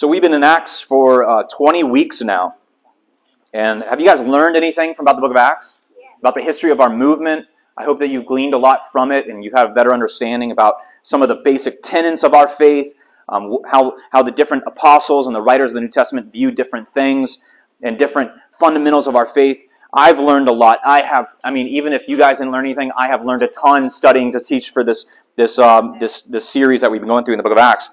So we've been in Acts for uh, 20 weeks now. And have you guys learned anything from about the book of Acts? About the history of our movement? I hope that you've gleaned a lot from it and you have a better understanding about some of the basic tenets of our faith, um, how, how the different apostles and the writers of the New Testament view different things and different fundamentals of our faith. I've learned a lot. I have, I mean, even if you guys didn't learn anything, I have learned a ton studying to teach for this, this, um, this, this series that we've been going through in the book of Acts.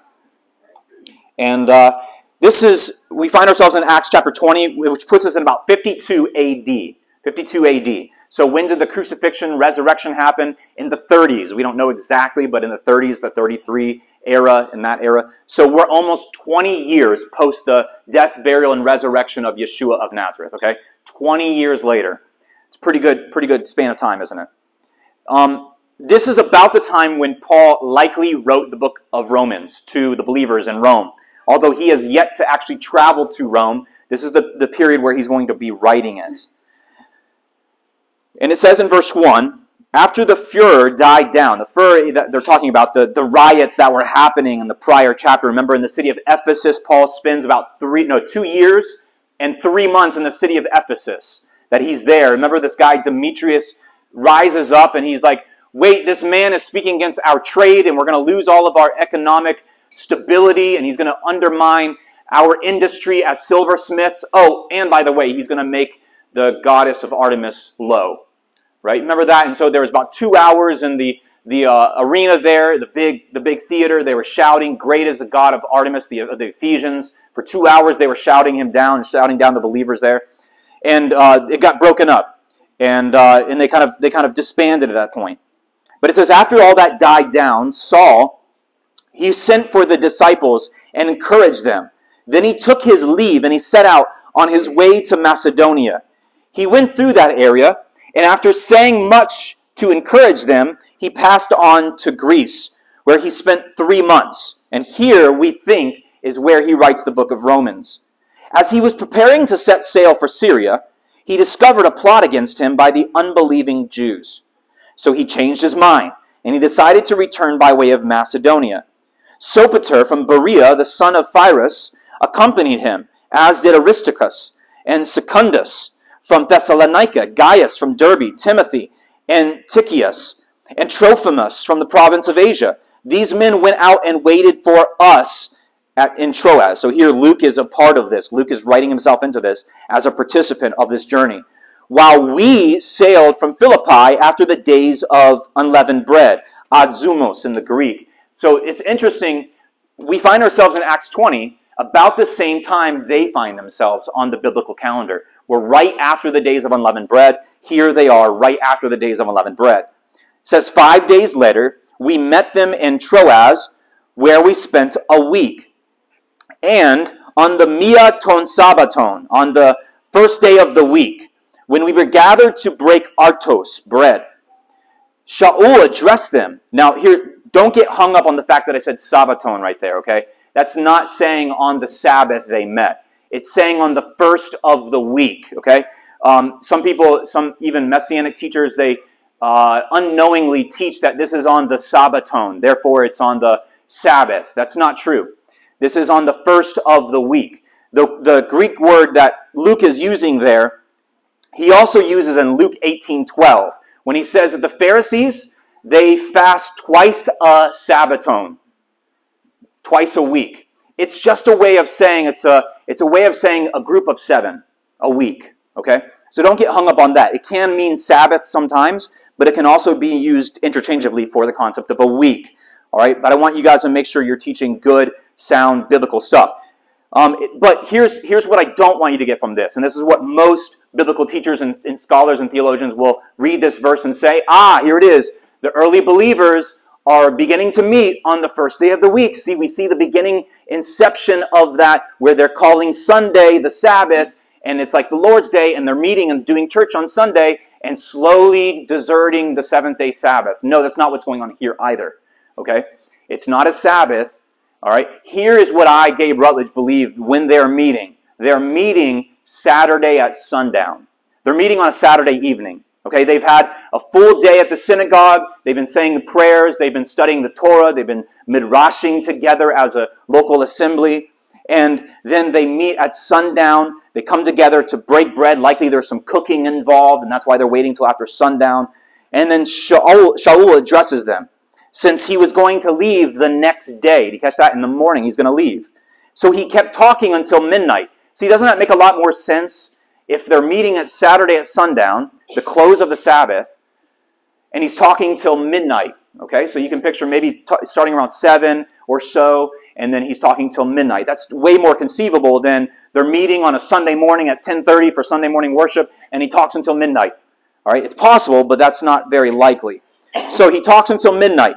And uh, this is, we find ourselves in Acts chapter 20, which puts us in about 52 AD. 52 AD. So when did the crucifixion, resurrection happen? In the 30s. We don't know exactly, but in the 30s, the 33 era, in that era. So we're almost 20 years post the death, burial, and resurrection of Yeshua of Nazareth, okay? 20 years later. It's pretty good, pretty good span of time, isn't it? Um, this is about the time when Paul likely wrote the book of Romans to the believers in Rome. Although he has yet to actually travel to Rome, this is the, the period where he's going to be writing it. And it says in verse 1 after the furor died down, the furor that they're talking about, the, the riots that were happening in the prior chapter. Remember, in the city of Ephesus, Paul spends about three, no, two years and three months in the city of Ephesus that he's there. Remember, this guy Demetrius rises up and he's like, wait, this man is speaking against our trade and we're going to lose all of our economic stability and he's going to undermine our industry as silversmiths. Oh, and by the way, he's going to make the goddess of Artemis low. Right? Remember that? And so there was about two hours in the the uh, arena there, the big the big theater. They were shouting, "Great is the God of Artemis!" The, the Ephesians. For two hours, they were shouting him down, shouting down the believers there, and uh, it got broken up, and uh, and they kind of they kind of disbanded at that point. But it says after all that died down, Saul he sent for the disciples and encouraged them. Then he took his leave and he set out on his way to Macedonia. He went through that area, and after saying much to encourage them, he passed on to Greece, where he spent three months. And here, we think, is where he writes the book of Romans. As he was preparing to set sail for Syria, he discovered a plot against him by the unbelieving Jews. So he changed his mind, and he decided to return by way of Macedonia. Sopater from Berea, the son of Pyrrhus, accompanied him, as did Aristarchus and Secundus from Thessalonica, Gaius from Derbe, Timothy and Tychicus, and Trophimus from the province of Asia. These men went out and waited for us at, in Troas. So here Luke is a part of this. Luke is writing himself into this as a participant of this journey. While we sailed from Philippi after the days of unleavened bread, adzumos in the Greek, so it's interesting. We find ourselves in Acts 20 about the same time they find themselves on the biblical calendar. We're right after the days of unleavened bread. Here they are, right after the days of unleavened bread. It says, Five days later, we met them in Troas, where we spent a week. And on the Mia Ton Sabbaton, on the first day of the week, when we were gathered to break artos, bread, Shaul addressed them. Now, here, don't get hung up on the fact that I said Sabbaton right there, okay? That's not saying on the Sabbath they met. It's saying on the first of the week, okay? Um, some people, some even Messianic teachers, they uh, unknowingly teach that this is on the Sabbaton, therefore it's on the Sabbath. That's not true. This is on the first of the week. The, the Greek word that Luke is using there, he also uses in Luke 18 12, when he says that the Pharisees, they fast twice a Sabbaton, twice a week. It's just a way of saying it's a it's a way of saying a group of seven a week. Okay, so don't get hung up on that. It can mean Sabbath sometimes, but it can also be used interchangeably for the concept of a week. All right, but I want you guys to make sure you're teaching good, sound biblical stuff. Um, but here's, here's what I don't want you to get from this, and this is what most biblical teachers and, and scholars and theologians will read this verse and say, ah, here it is the early believers are beginning to meet on the first day of the week. See, we see the beginning inception of that where they're calling Sunday the Sabbath, and it's like the Lord's Day, and they're meeting and doing church on Sunday and slowly deserting the seventh day Sabbath. No, that's not what's going on here either. Okay? It's not a Sabbath. All right? Here is what I, Gabe Rutledge, believed when they're meeting. They're meeting Saturday at sundown. They're meeting on a Saturday evening. Okay, they've had a full day at the synagogue. They've been saying the prayers. They've been studying the Torah. They've been midrashing together as a local assembly. And then they meet at sundown. They come together to break bread. Likely there's some cooking involved, and that's why they're waiting till after sundown. And then Shaul, Shaul addresses them since he was going to leave the next day. Did you catch that? In the morning, he's going to leave. So he kept talking until midnight. See, doesn't that make a lot more sense if they're meeting at Saturday at sundown, the close of the Sabbath, and he's talking till midnight? Okay, so you can picture maybe t- starting around 7 or so, and then he's talking till midnight. That's way more conceivable than they're meeting on a Sunday morning at 10:30 for Sunday morning worship, and he talks until midnight. All right, it's possible, but that's not very likely. So he talks until midnight.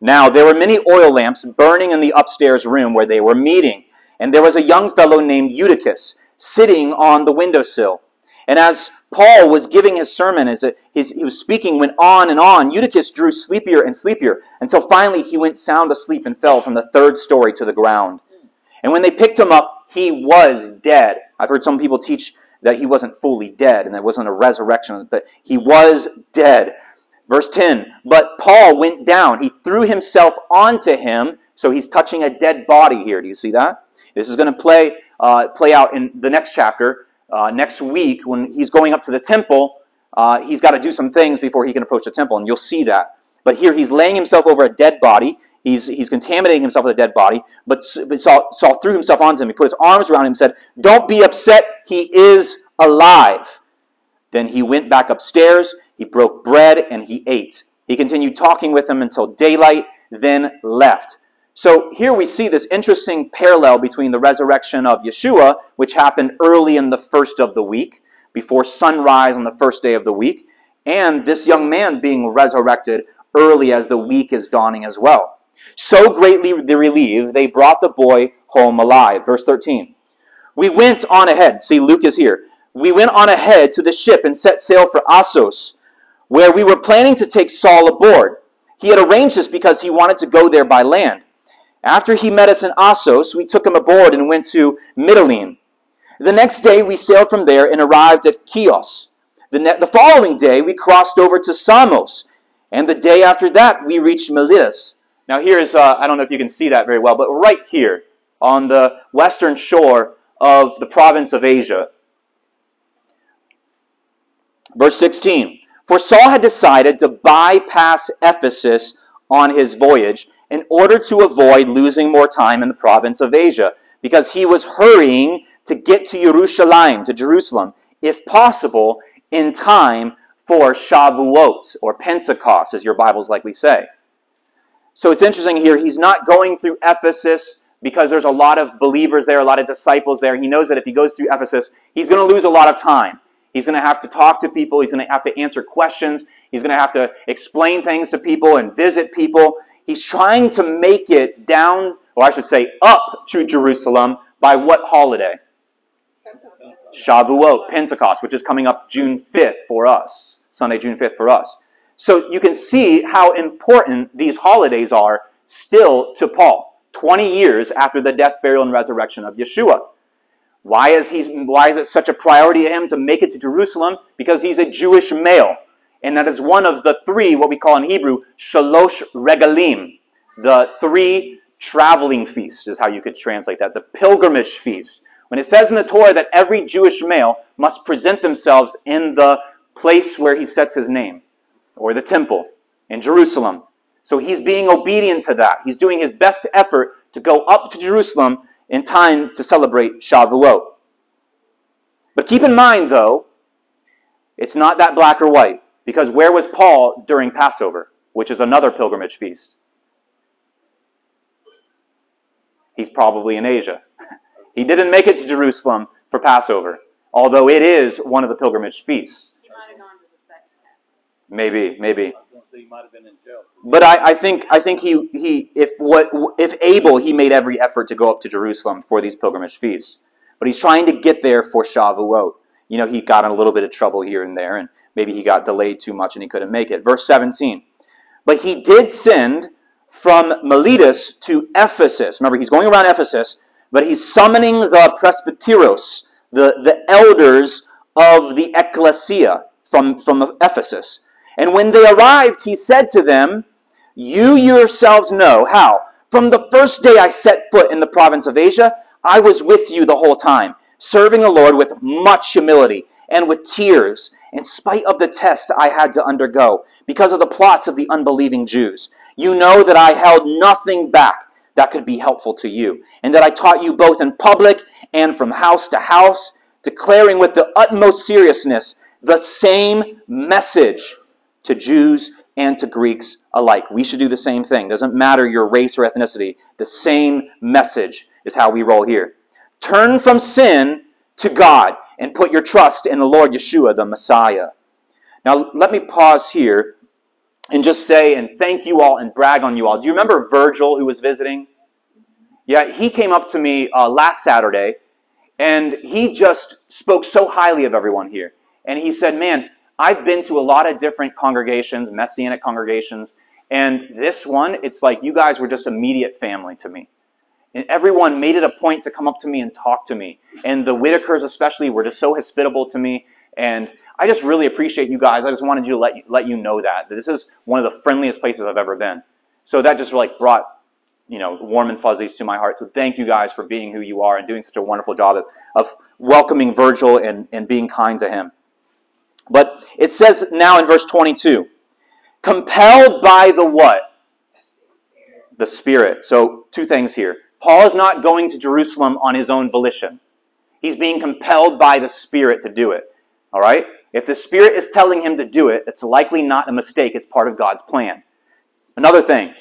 Now, there were many oil lamps burning in the upstairs room where they were meeting, and there was a young fellow named Eutychus sitting on the windowsill. And as Paul was giving his sermon, as his, he was speaking, went on and on, Eutychus drew sleepier and sleepier until finally he went sound asleep and fell from the third story to the ground. And when they picked him up, he was dead. I've heard some people teach that he wasn't fully dead and there wasn't a resurrection, but he was dead. Verse 10 But Paul went down, he threw himself onto him. So he's touching a dead body here. Do you see that? This is going to play, uh, play out in the next chapter uh, next week when he's going up to the temple. Uh, he's got to do some things before he can approach the temple, and you'll see that. But here he's laying himself over a dead body. He's, he's contaminating himself with a dead body. But, but Saul, Saul threw himself onto him. He put his arms around him and said, Don't be upset. He is alive. Then he went back upstairs. He broke bread and he ate. He continued talking with them until daylight, then left. So here we see this interesting parallel between the resurrection of Yeshua, which happened early in the first of the week, before sunrise on the first day of the week, and this young man being resurrected early as the week is dawning as well. So greatly relieved, they brought the boy home alive. Verse 13. We went on ahead. See, Luke is here. We went on ahead to the ship and set sail for Assos, where we were planning to take Saul aboard. He had arranged this because he wanted to go there by land. After he met us in Assos, we took him aboard and went to Mytilene. The next day, we sailed from there and arrived at Chios. The, ne- the following day, we crossed over to Samos. And the day after that, we reached Miletus. Now, here's, uh, I don't know if you can see that very well, but right here on the western shore of the province of Asia. Verse 16 For Saul had decided to bypass Ephesus on his voyage in order to avoid losing more time in the province of Asia, because he was hurrying to get to Jerusalem, to Jerusalem, if possible, in time for Shavuot, or Pentecost, as your Bibles likely say. So it's interesting here, he's not going through Ephesus because there's a lot of believers there, a lot of disciples there. He knows that if he goes through Ephesus, he's going to lose a lot of time. He's going to have to talk to people, he's going to have to answer questions, he's going to have to explain things to people and visit people. He's trying to make it down, or I should say up to Jerusalem by what holiday? Shavuot, Pentecost, which is coming up June 5th for us, Sunday, June 5th for us. So you can see how important these holidays are still to Paul, 20 years after the death, burial, and resurrection of Yeshua. Why is, he, why is it such a priority to him to make it to Jerusalem? Because he's a Jewish male. And that is one of the three, what we call in Hebrew, shalosh regalim, the three traveling feasts, is how you could translate that, the pilgrimage feast. When it says in the Torah that every Jewish male must present themselves in the place where he sets his name, or the temple in Jerusalem. So he's being obedient to that. He's doing his best effort to go up to Jerusalem in time to celebrate Shavuot. But keep in mind, though, it's not that black or white. Because where was Paul during Passover, which is another pilgrimage feast? He's probably in Asia. he didn't make it to Jerusalem for Passover, although it is one of the pilgrimage feasts. Maybe, maybe. But I, I, think I think he, he if what if able he made every effort to go up to Jerusalem for these pilgrimage feasts. But he's trying to get there for Shavuot. You know, he got in a little bit of trouble here and there, and Maybe he got delayed too much and he couldn't make it. Verse 17. But he did send from Miletus to Ephesus. Remember, he's going around Ephesus, but he's summoning the presbyteros, the, the elders of the ecclesia from, from Ephesus. And when they arrived, he said to them, You yourselves know how, From the first day I set foot in the province of Asia, I was with you the whole time, serving the Lord with much humility and with tears, in spite of the test I had to undergo because of the plots of the unbelieving Jews. You know that I held nothing back that could be helpful to you, and that I taught you both in public and from house to house, declaring with the utmost seriousness the same message to Jews and to Greeks alike. We should do the same thing. Doesn't matter your race or ethnicity. The same message is how we roll here. Turn from sin to God and put your trust in the Lord Yeshua, the Messiah. Now, let me pause here and just say and thank you all and brag on you all. Do you remember Virgil who was visiting? Yeah, he came up to me uh, last Saturday and he just spoke so highly of everyone here. And he said, Man, I've been to a lot of different congregations, messianic congregations, and this one, it's like you guys were just immediate family to me. And everyone made it a point to come up to me and talk to me. And the Whitakers, especially, were just so hospitable to me. And I just really appreciate you guys. I just wanted you to let you, let you know that. This is one of the friendliest places I've ever been. So that just like brought, you know, warm and fuzzies to my heart. So thank you guys for being who you are and doing such a wonderful job of, of welcoming Virgil and, and being kind to him. But it says now in verse 22, compelled by the what? The Spirit. So two things here. Paul is not going to Jerusalem on his own volition. He's being compelled by the Spirit to do it. All right? If the Spirit is telling him to do it, it's likely not a mistake. It's part of God's plan. Another thing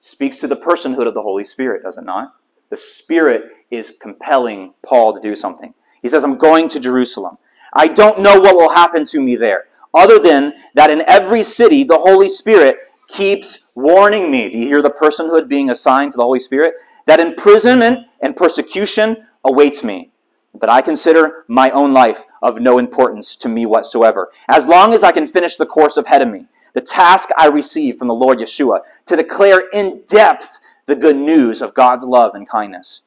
speaks to the personhood of the Holy Spirit, does it not? The Spirit is compelling Paul to do something. He says, I'm going to Jerusalem. I don't know what will happen to me there, other than that in every city the Holy Spirit keeps warning me. Do you hear the personhood being assigned to the Holy Spirit? That imprisonment and persecution awaits me. But I consider my own life of no importance to me whatsoever. As long as I can finish the course ahead of me, the task I receive from the Lord Yeshua to declare in depth the good news of God's love and kindness.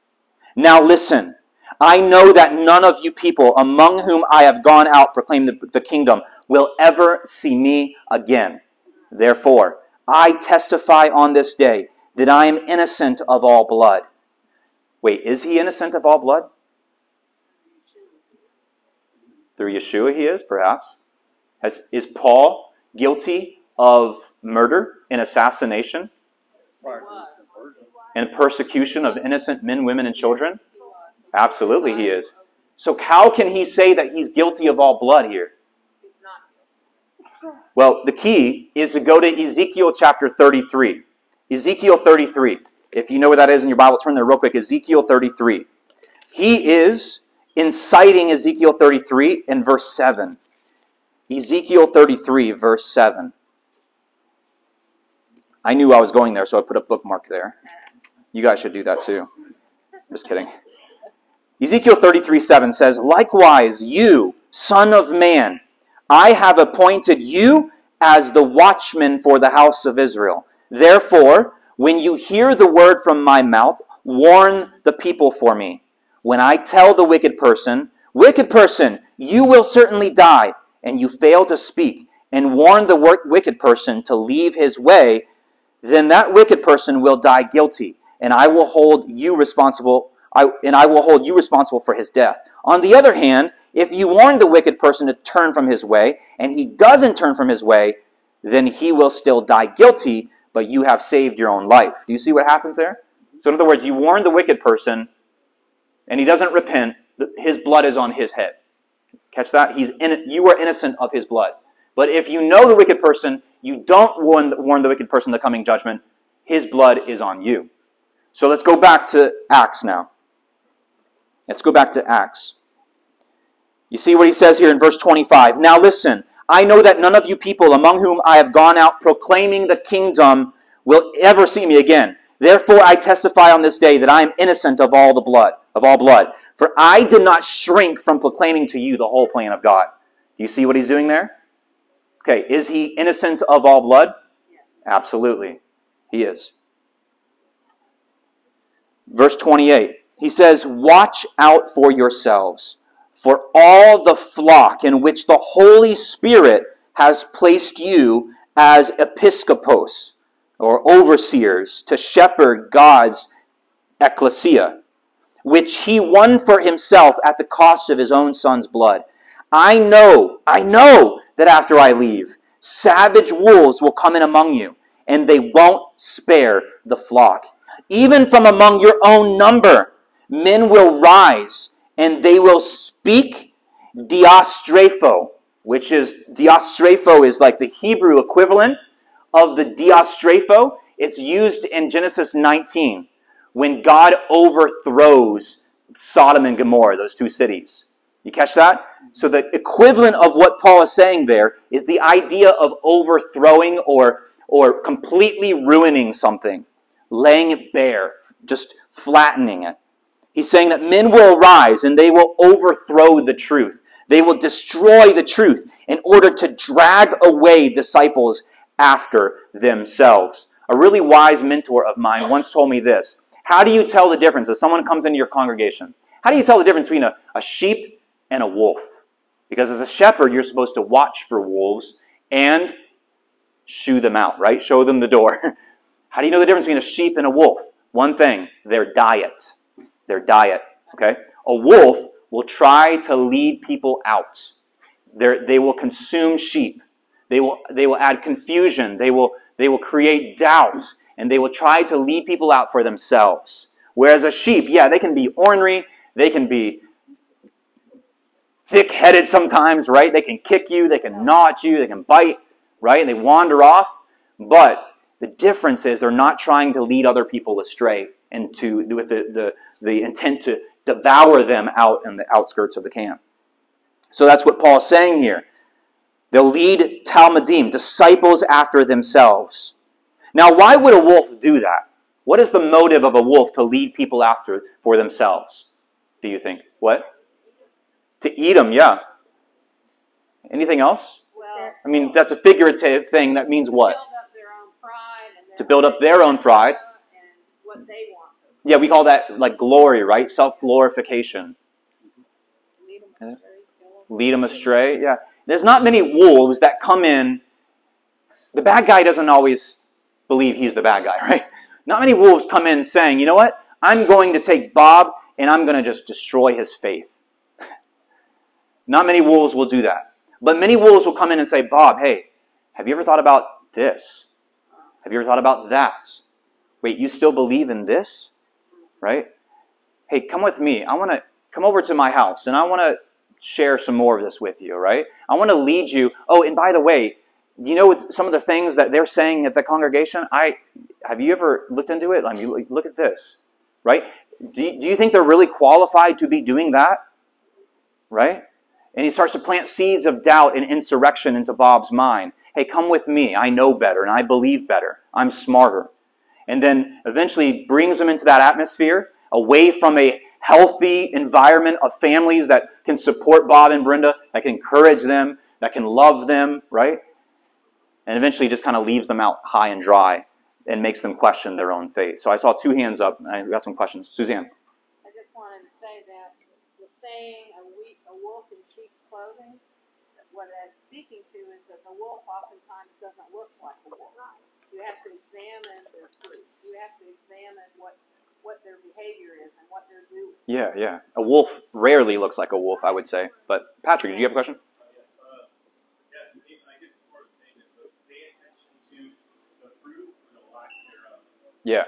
Now listen. I know that none of you people among whom I have gone out proclaim the, the kingdom will ever see me again. Therefore, I testify on this day that I am innocent of all blood. Wait, is he innocent of all blood? Through Yeshua, he is, perhaps. Has, is Paul guilty of murder and assassination? And persecution of innocent men, women, and children? Absolutely, he is. So, how can he say that he's guilty of all blood here? Well, the key is to go to Ezekiel chapter 33. Ezekiel 33. If you know where that is in your Bible, turn there real quick. Ezekiel 33. He is inciting Ezekiel 33 in verse 7. Ezekiel 33, verse 7. I knew I was going there, so I put a bookmark there. You guys should do that too. Just kidding. Ezekiel 33, 7 says, Likewise, you, son of man, I have appointed you as the watchman for the house of Israel. Therefore, when you hear the word from my mouth, warn the people for me. When I tell the wicked person, Wicked person, you will certainly die, and you fail to speak, and warn the wicked person to leave his way, then that wicked person will die guilty, and I will hold you responsible, I, and I will hold you responsible for his death. On the other hand, if you warn the wicked person to turn from his way, and he doesn't turn from his way, then he will still die guilty, but you have saved your own life. Do you see what happens there? So, in other words, you warn the wicked person, and he doesn't repent, his blood is on his head. Catch that? He's in, you are innocent of his blood. But if you know the wicked person, you don't warn, warn the wicked person the coming judgment, his blood is on you. So let's go back to Acts now. Let's go back to Acts. You see what he says here in verse 25. Now listen, I know that none of you people among whom I have gone out proclaiming the kingdom will ever see me again. Therefore I testify on this day that I am innocent of all the blood, of all blood. For I did not shrink from proclaiming to you the whole plan of God. You see what he's doing there? Okay, is he innocent of all blood? Absolutely. He is. Verse 28. He says, Watch out for yourselves for all the flock in which the Holy Spirit has placed you as episcopos. or overseers to shepherd God's ecclesia, which he won for himself at the cost of his own son's blood. I know, I know that after I leave, savage wolves will come in among you, and they won't spare the flock. Even from among your own number, men will rise, and they will speak diastrepho, which is diastrepho is like the Hebrew equivalent of the diastrepho. It's used in Genesis 19 when God overthrows Sodom and Gomorrah, those two cities. You catch that? So the equivalent of what Paul is saying there is the idea of overthrowing or, or completely ruining something, laying it bare, just flattening it. He's saying that men will arise and they will overthrow the truth. They will destroy the truth in order to drag away disciples after themselves. A really wise mentor of mine once told me this How do you tell the difference if someone comes into your congregation? How do you tell the difference between a, a sheep and a wolf? Because as a shepherd, you're supposed to watch for wolves and shoo them out, right? Show them the door. How do you know the difference between a sheep and a wolf? One thing, their diet. Their diet, okay? A wolf will try to lead people out. They're, they will consume sheep. They will, they will add confusion. They will, they will create doubt. And they will try to lead people out for themselves. Whereas a sheep, yeah, they can be ornery. They can be thick headed sometimes, right? They can kick you, they can gnaw at you, they can bite, right? And they wander off. But the difference is they're not trying to lead other people astray and to with the, the, the intent to devour them out in the outskirts of the camp. So that's what Paul's saying here. They'll lead Talmidim, disciples after themselves. Now, why would a wolf do that? What is the motive of a wolf to lead people after for themselves? Do you think? What? To eat them, yeah. Anything else? Well, I mean, that's a figurative thing. That means what? To build up their own pride their To build up their own pride. Yeah, we call that like glory, right? Self glorification. lead them astray. Yeah. There's not many wolves that come in. The bad guy doesn't always believe he's the bad guy, right? Not many wolves come in saying, you know what? I'm going to take Bob and I'm going to just destroy his faith. Not many wolves will do that. But many wolves will come in and say, Bob, hey, have you ever thought about this? Have you ever thought about that? Wait, you still believe in this? Right? Hey, come with me. I want to come over to my house and I want to share some more of this with you, right? I want to lead you. Oh, and by the way, you know some of the things that they're saying at the congregation? I have you ever looked into it? I mean, look at this, right? Do do you think they're really qualified to be doing that? Right? And he starts to plant seeds of doubt and insurrection into Bob's mind. Hey, come with me. I know better and I believe better. I'm smarter. And then eventually brings them into that atmosphere away from a healthy environment of families that can support Bob and Brenda, that can encourage them, that can love them, right? And eventually just kind of leaves them out high and dry and makes them question their own faith. So I saw two hands up. I got some questions. Suzanne. I just wanted to say that the saying a, a wolf in sheep's clothing, what that's speaking to is that the wolf oftentimes doesn't look like a wolf. You have to examine their fruit. You have to examine what, what their behavior is and what they're doing. Yeah, yeah. A wolf rarely looks like a wolf, I would say. But Patrick, did you have a question? Yeah, I guess it's sort of saying that the pay attention to the fruit and the lack thereof. Yeah,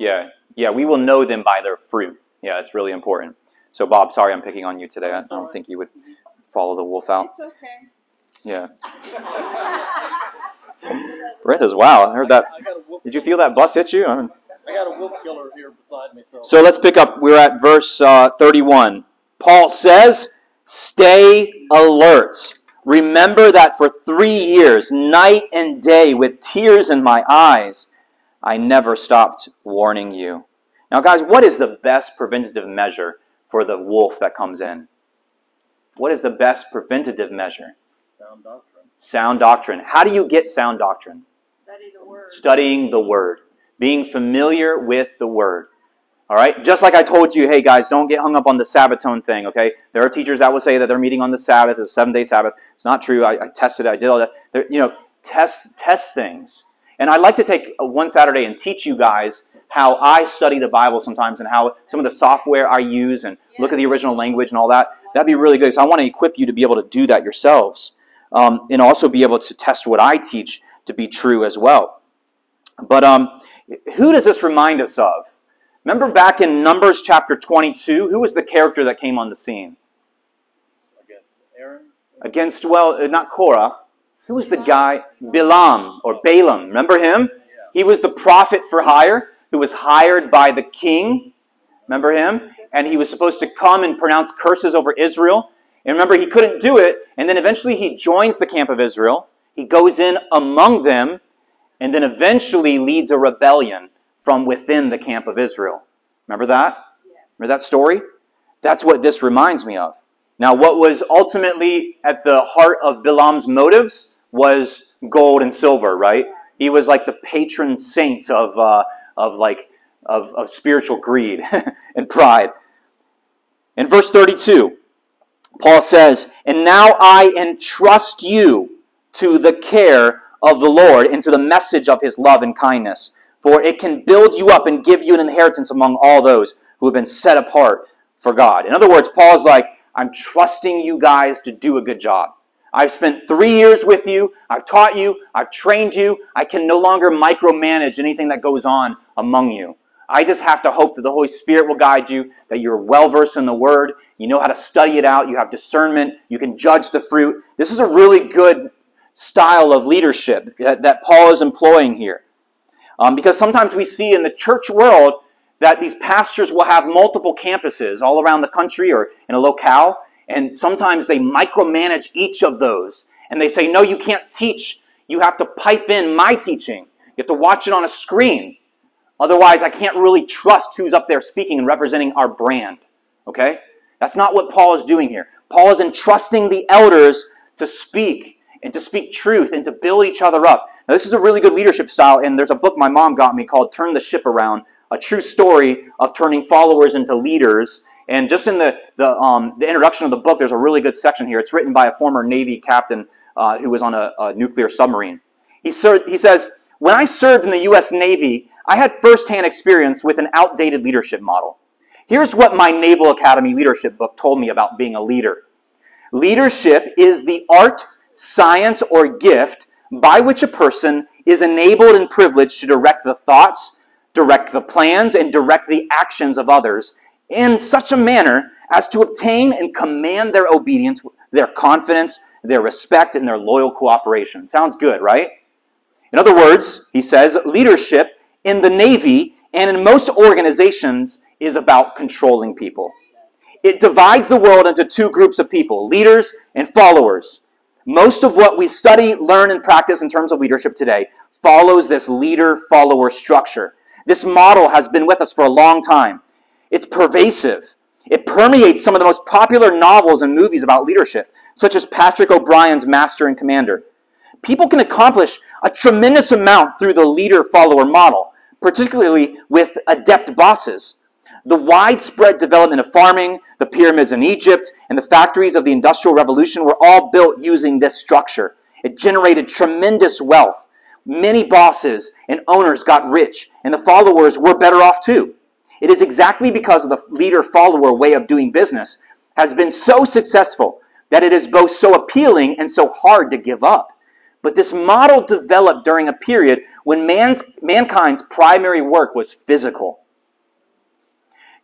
yeah, yeah. We will know them by their fruit. Yeah, it's really important. So, Bob, sorry I'm picking on you today. I don't think you would follow the wolf out. It's okay. Yeah. Brenda's, wow, I heard that. I got a wolf. Did you feel that bus hit you? I mean, I got a wolf killer here beside me. So, So let's pick up. We're at verse uh, 31. Paul says, Stay alert. Remember that for three years, night and day, with tears in my eyes, I never stopped warning you. Now, guys, what is the best preventative measure for the wolf that comes in? What is the best preventative measure? sound doctrine. Sound doctrine. How do you get sound doctrine? Study the word. studying the word, being familiar with the word. All right? Just like I told you, hey guys, don't get hung up on the Sabbaton thing, okay? There are teachers that will say that they're meeting on the Sabbath, it's a seven day Sabbath. It's not true. I, I tested it, I did all that. There, you know, test, test things. And I'd like to take uh, one Saturday and teach you guys how I study the Bible sometimes and how some of the software I use and look at the original language and all that. That'd be really good. So I want to equip you to be able to do that yourselves um, and also be able to test what I teach to be true as well. But um, who does this remind us of? Remember back in Numbers chapter 22, who was the character that came on the scene? Against Aaron. Against, well, uh, not Korah. Who was the guy? Bilam or Balaam. Remember him? He was the prophet for hire who was hired by the king. Remember him? And he was supposed to come and pronounce curses over Israel. And remember, he couldn't do it. And then eventually he joins the camp of Israel. He goes in among them and then eventually leads a rebellion from within the camp of Israel. Remember that? Remember that story? That's what this reminds me of. Now, what was ultimately at the heart of Bilam's motives was gold and silver, right? He was like the patron saint of, uh, of like of, of spiritual greed and pride. In verse 32, Paul says, And now I entrust you to the care of the Lord and to the message of his love and kindness. For it can build you up and give you an inheritance among all those who have been set apart for God. In other words, Paul's like, I'm trusting you guys to do a good job. I've spent three years with you. I've taught you. I've trained you. I can no longer micromanage anything that goes on among you. I just have to hope that the Holy Spirit will guide you, that you're well versed in the Word, you know how to study it out, you have discernment, you can judge the fruit. This is a really good style of leadership that, that Paul is employing here. Um, because sometimes we see in the church world that these pastors will have multiple campuses all around the country or in a locale, and sometimes they micromanage each of those. And they say, no, you can't teach. You have to pipe in my teaching. You have to watch it on a screen. Otherwise, I can't really trust who's up there speaking and representing our brand. Okay? That's not what Paul is doing here. Paul is entrusting the elders to speak and to speak truth and to build each other up. Now, this is a really good leadership style, and there's a book my mom got me called Turn the Ship Around, a true story of turning followers into leaders. And just in the, the, um, the introduction of the book, there's a really good section here. It's written by a former Navy captain uh, who was on a, a nuclear submarine. He, ser- he says, When I served in the U.S. Navy, I had firsthand experience with an outdated leadership model. Here's what my Naval Academy leadership book told me about being a leader leadership is the art, science, or gift by which a person is enabled and privileged to direct the thoughts, direct the plans, and direct the actions of others in such a manner as to obtain and command their obedience, their confidence, their respect, and their loyal cooperation. Sounds good, right? In other words, he says, leadership in the Navy and in most organizations is about controlling people. It divides the world into two groups of people leaders and followers. Most of what we study, learn, and practice in terms of leadership today follows this leader follower structure. This model has been with us for a long time. It's pervasive. It permeates some of the most popular novels and movies about leadership, such as Patrick O'Brian's Master and Commander. People can accomplish a tremendous amount through the leader follower model, particularly with adept bosses. The widespread development of farming, the pyramids in Egypt, and the factories of the Industrial Revolution were all built using this structure. It generated tremendous wealth. Many bosses and owners got rich, and the followers were better off too. It is exactly because of the leader follower way of doing business has been so successful that it is both so appealing and so hard to give up. But this model developed during a period when man's, mankind's primary work was physical.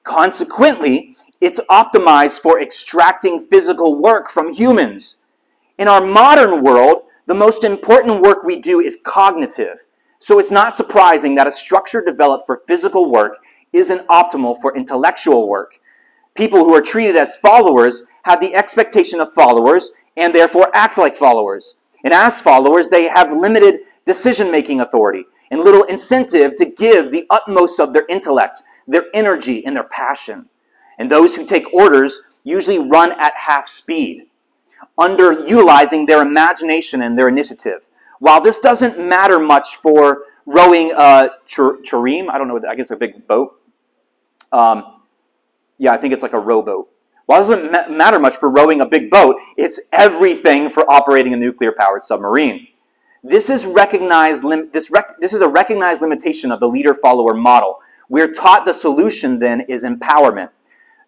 Consequently, it's optimized for extracting physical work from humans. In our modern world, the most important work we do is cognitive. So it's not surprising that a structure developed for physical work isn't optimal for intellectual work. People who are treated as followers have the expectation of followers and therefore act like followers. And as followers, they have limited decision making authority and little incentive to give the utmost of their intellect, their energy, and their passion. And those who take orders usually run at half speed, underutilizing their imagination and their initiative. While this doesn't matter much for rowing a trireme, I don't know, I guess a big boat. Um, yeah, I think it's like a rowboat. While it doesn't matter much for rowing a big boat, it's everything for operating a nuclear powered submarine. This is recognized. Lim- this rec- this is a recognized limitation of the leader-follower model. We're taught the solution then is empowerment.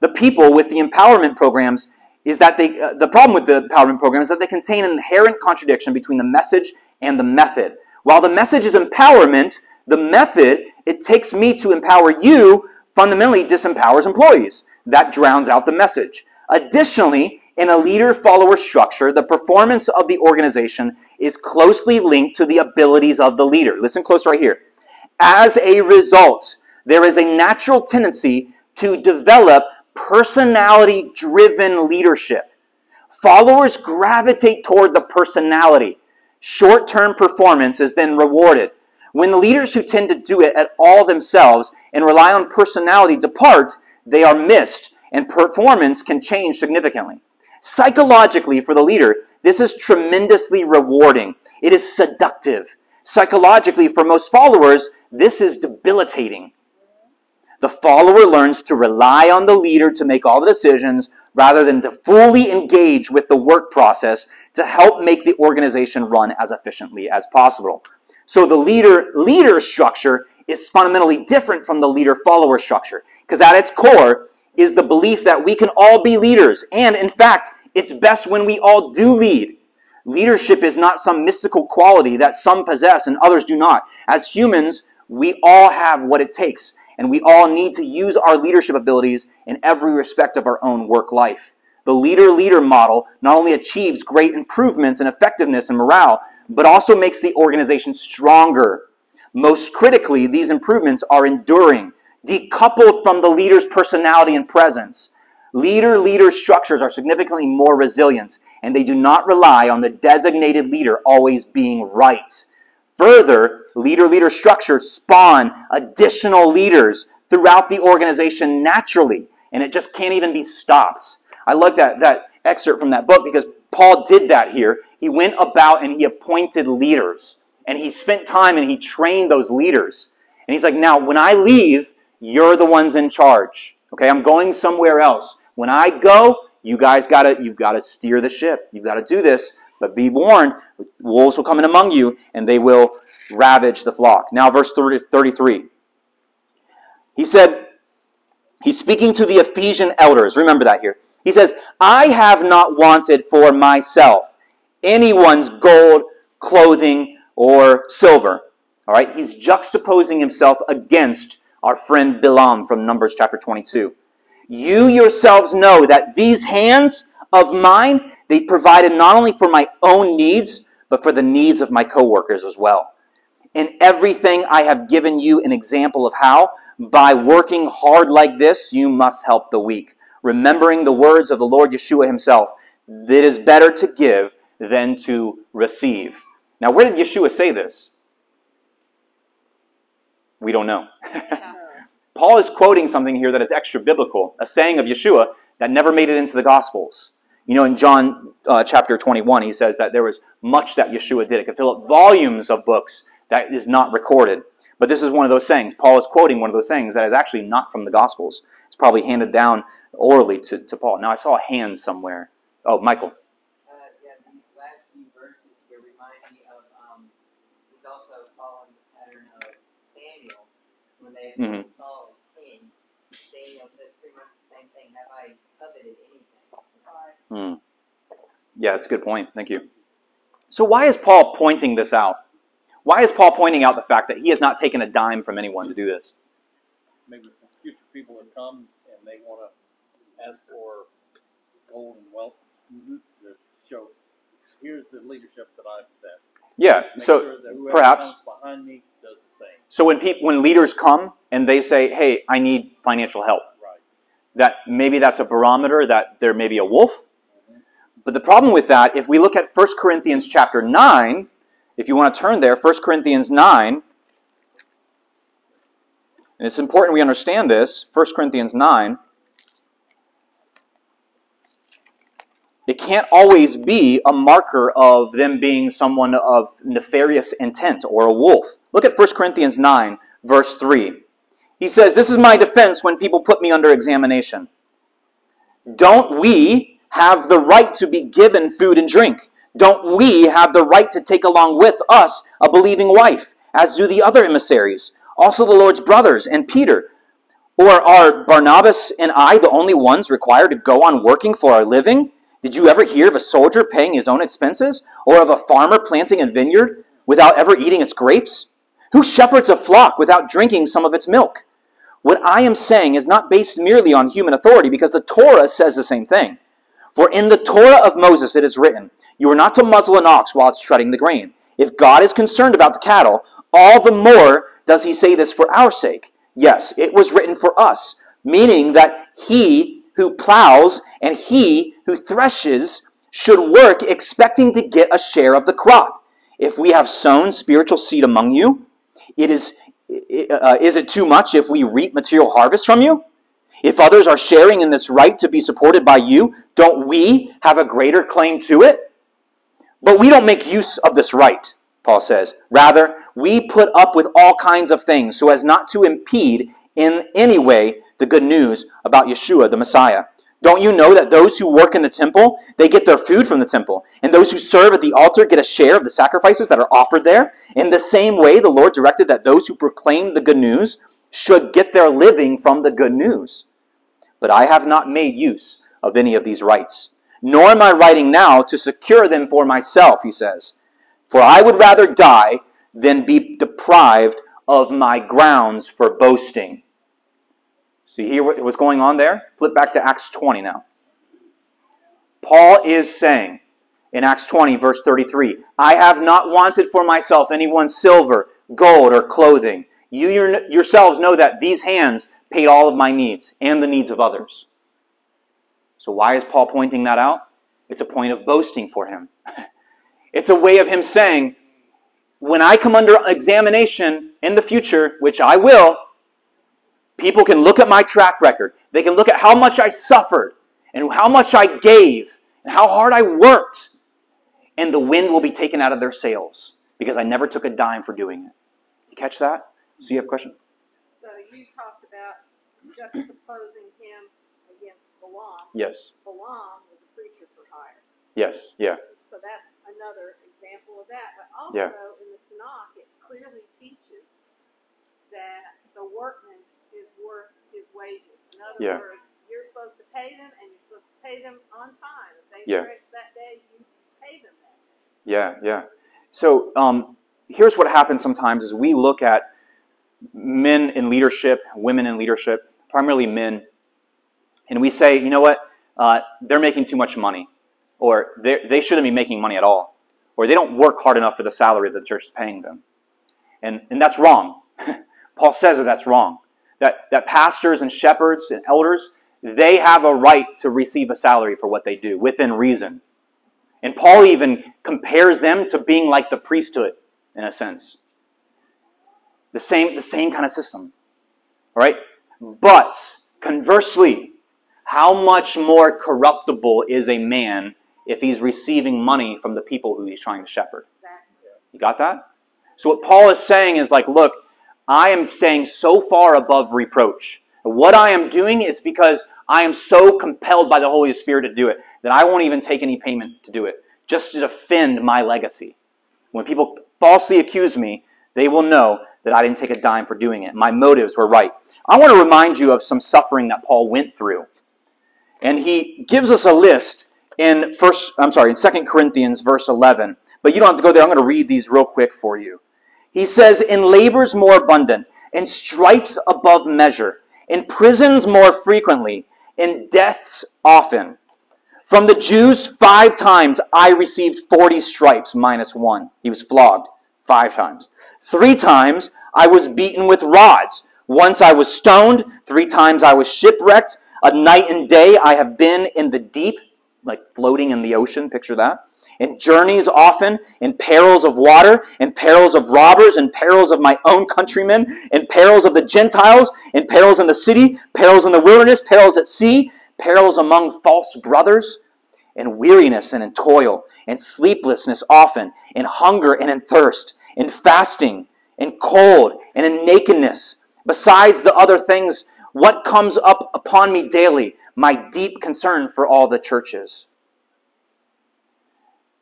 The people with the empowerment programs is that they uh, the problem with the empowerment program is that they contain an inherent contradiction between the message and the method. While the message is empowerment, the method it takes me to empower you fundamentally disempowers employees. That drowns out the message. Additionally, in a leader follower structure, the performance of the organization is closely linked to the abilities of the leader. Listen close right here. As a result, there is a natural tendency to develop personality driven leadership. Followers gravitate toward the personality. Short term performance is then rewarded. When the leaders who tend to do it at all themselves and rely on personality depart, they are missed and performance can change significantly. Psychologically, for the leader, this is tremendously rewarding. It is seductive. Psychologically, for most followers, this is debilitating. The follower learns to rely on the leader to make all the decisions rather than to fully engage with the work process to help make the organization run as efficiently as possible. So the leader leader structure is fundamentally different from the leader follower structure because at its core is the belief that we can all be leaders and in fact it's best when we all do lead. Leadership is not some mystical quality that some possess and others do not. As humans, we all have what it takes and we all need to use our leadership abilities in every respect of our own work life. The leader leader model not only achieves great improvements in effectiveness and morale, but also makes the organization stronger. Most critically, these improvements are enduring, decoupled from the leader's personality and presence. Leader leader structures are significantly more resilient, and they do not rely on the designated leader always being right. Further, leader leader structures spawn additional leaders throughout the organization naturally, and it just can't even be stopped. I like that, that excerpt from that book because Paul did that here. He went about and he appointed leaders, and he spent time and he trained those leaders. And he's like, now, when I leave, you're the ones in charge. Okay, I'm going somewhere else. When I go, you guys gotta you've got to steer the ship. You've got to do this. But be warned, wolves will come in among you, and they will ravage the flock. Now, verse 30, 33. He said, He's speaking to the Ephesian elders. Remember that here. He says, I have not wanted for myself anyone's gold, clothing, or silver. All right, he's juxtaposing himself against our friend Bilam from Numbers chapter 22. You yourselves know that these hands of mine, they provided not only for my own needs, but for the needs of my coworkers as well. In everything I have given you an example of how, by working hard like this, you must help the weak. Remembering the words of the Lord Yeshua himself, it is better to give than to receive. Now, where did Yeshua say this? We don't know. Paul is quoting something here that is extra biblical, a saying of Yeshua that never made it into the Gospels. You know, in John uh, chapter 21, he says that there was much that Yeshua did. It could fill up volumes of books that is not recorded. But this is one of those sayings. Paul is quoting one of those sayings that is actually not from the Gospels. It's probably handed down orally to, to Paul. Now, I saw a hand somewhere. Oh, Michael. Uh, yeah, these last few verses here remind me of, um, he's also following the pattern of Samuel. When they Mhm. Saul as king, Samuel says pretty much the same thing, have I coveted anything? Hmm. Yeah, it's a good point. Thank you. So, why is Paul pointing this out? Why is Paul pointing out the fact that he has not taken a dime from anyone to do this? Maybe future people that come and they want to ask for gold and wealth Mm-hmm. to show, here's the leadership that I've possess. Yeah, Make so sure perhaps behind me does the same. so when people when leaders come and they say, "Hey, I need financial help," Right. that maybe that's a barometer that there may be a wolf. But the problem with that, if we look at 1 Corinthians chapter 9, if you want to turn there, 1 Corinthians 9, and it's important we understand this, 1 Corinthians 9, it can't always be a marker of them being someone of nefarious intent or a wolf. Look at 1 Corinthians 9, verse 3. He says, This is my defense when people put me under examination. Don't we have the right to be given food and drink? Don't we have the right to take along with us a believing wife, as do the other emissaries, also the Lord's brothers and Peter? Or are Barnabas and I the only ones required to go on working for our living? Did you ever hear of a soldier paying his own expenses, or of a farmer planting a vineyard without ever eating its grapes? Who shepherds a flock without drinking some of its milk? What I am saying is not based merely on human authority, because the Torah says the same thing. For in the Torah of Moses it is written, You are not to muzzle an ox while it's treading the grain. If God is concerned about the cattle, all the more does he say this for our sake. Yes, it was written for us, meaning that he who plows and he who threshes should work expecting to get a share of the crop. If we have sown spiritual seed among you, it is, uh, is it too much if we reap material harvest from you? If others are sharing in this right to be supported by you, don't we have a greater claim to it? But we don't make use of this right, Paul says. Rather, we put up with all kinds of things so as not to impede in any way the good news about Yeshua, the Messiah. Don't you know that those who work in the temple, they get their food from the temple, and those who serve at the altar get a share of the sacrifices that are offered there? In the same way, the Lord directed that those who proclaim the good news should get their living from the good news. But I have not made use of any of these rights, nor am I writing now to secure them for myself, he says. For I would rather die than be deprived of my grounds for boasting. See here what's going on there? Flip back to Acts 20 now. Paul is saying in Acts 20, verse 33, I have not wanted for myself anyone's silver, gold, or clothing. You yourselves know that these hands paid all of my needs and the needs of others. So, why is Paul pointing that out? It's a point of boasting for him. it's a way of him saying, when I come under examination in the future, which I will, People can look at my track record. They can look at how much I suffered and how much I gave and how hard I worked. And the wind will be taken out of their sails because I never took a dime for doing it. You catch that? So you have a question? So you talked about juxtaposing him against Balaam. Yes. Balaam was a preacher for hire. Yes, yeah. So that's another example of that. But also Yeah. in the Tanakh, it clearly teaches that the workman is worth his wages. In other Yeah. words, you're supposed to pay them, and you're supposed to pay them on time. If they Yeah. that day, you pay them that day. Yeah, yeah. So um, here's what happens sometimes is we look at men in leadership, women in leadership, primarily men, and we say, you know what, uh, they're making too much money, or they shouldn't be making money at all, or they don't work hard enough for the salary that the church is paying them, and and that's wrong. Paul says that that's wrong. That that pastors and shepherds and elders they have a right to receive a salary for what they do within reason. And Paul even compares them to being like the priesthood in a sense. The same, the same kind of system. All right? But conversely, how much more corruptible is a man if he's receiving money from the people who he's trying to shepherd? You got that? So what Paul is saying is like, look, I am staying so far above reproach. What I am doing is because I am so compelled by the Holy Spirit to do it that I won't even take any payment to do it, just to defend my legacy. When people falsely accuse me, they will know that I didn't take a dime for doing it. My motives were right. I want to remind you of some suffering that Paul went through. And he gives us a list in first I'm sorry, in 2 Corinthians verse 11. But you don't have to go there. I'm going to read these real quick for you. He says, In labors more abundant, in stripes above measure, in prisons more frequently, in deaths often. From the Jews, five times I received 40 stripes minus one. He was flogged five times. Three times I was beaten with rods. Once I was stoned. Three times I was shipwrecked. A night and day I have been in the deep, like floating in the ocean. Picture that in journeys often, in perils of water, in perils of robbers, in perils of my own countrymen, in perils of the Gentiles, in perils in the city, perils in the wilderness, perils at sea, perils among false brothers, in weariness and in toil, in sleeplessness often, in hunger and in thirst, in fasting, in cold, and in nakedness. Besides the other things, what comes up upon me daily? My deep concern for all the churches.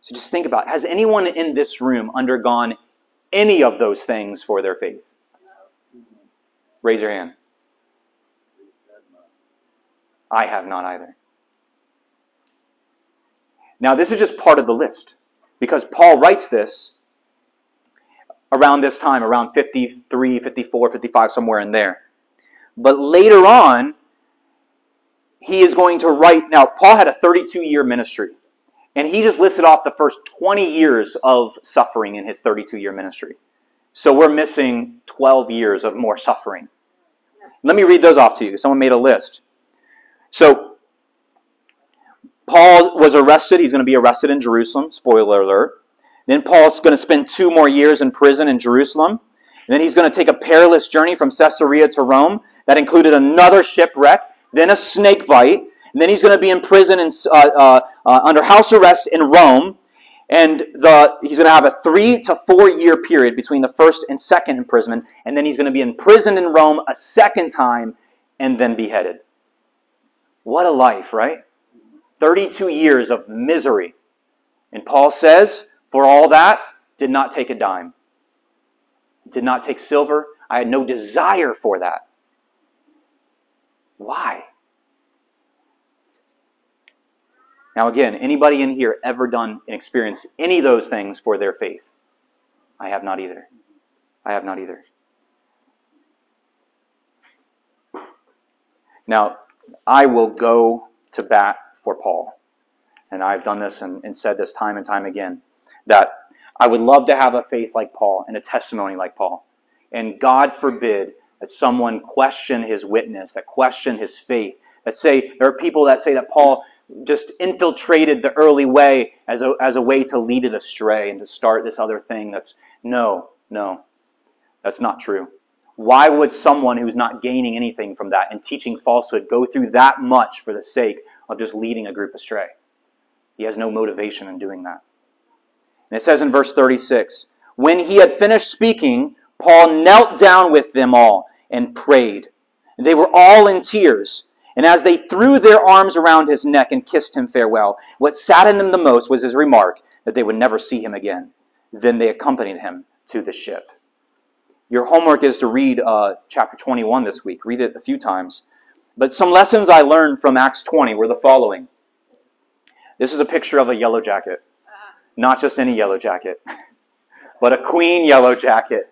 So just think about has anyone in this room undergone any of those things for their faith? Raise your hand. I have not either. Now, this is just part of the list because Paul writes this around this time, around 53, 54, 55, somewhere in there. But later on, he is going to write. Now, Paul had a 32 year ministry, and he just listed off the first 20 years of suffering in his 32 year ministry. So we're missing 12 years of more suffering. Let me read those off to you. Someone made a list. So, Paul was arrested. He's going to be arrested in Jerusalem. Spoiler alert. Then Paul's going to spend two more years in prison in Jerusalem. And then he's going to take a perilous journey from Caesarea to Rome. That included another shipwreck, then a snake bite. And then he's going to be in prison in, uh, uh, uh, under house arrest in Rome. And the, he's going to have a three to four year period between the first and second imprisonment. And then he's going to be imprisoned in Rome a second time and then beheaded. What a life, right? 32 years of misery. And Paul says, for all that, did not take a dime, did not take silver. I had no desire for that. Why? Now, again, anybody in here ever done and experienced any of those things for their faith? I have not either. I have not either. Now, I will go to bat for Paul. And I've done this and, and, said this time and time again that I would love to have a faith like Paul and a testimony like Paul. And God forbid that someone question his witness, that question his faith, that say, there are people that say that Paul just infiltrated the early way as a, as a way to lead it astray and to start this other thing that's no, no, that's not true. Why would someone who's not gaining anything from that and teaching falsehood go through that much for the sake of just leading a group astray? He has no motivation in doing that. And it says in verse 36 When he had finished speaking, Paul knelt down with them all and prayed. And they were all in tears. And as they threw their arms around his neck and kissed him farewell, what saddened them the most was his remark that they would never see him again. Then they accompanied him to the ship. Your homework is to read uh, chapter 21 this week. Read it a few times. But some lessons I learned from Acts 20 were the following. This is a picture of a yellow jacket. Not just any yellow jacket, but a queen yellow jacket.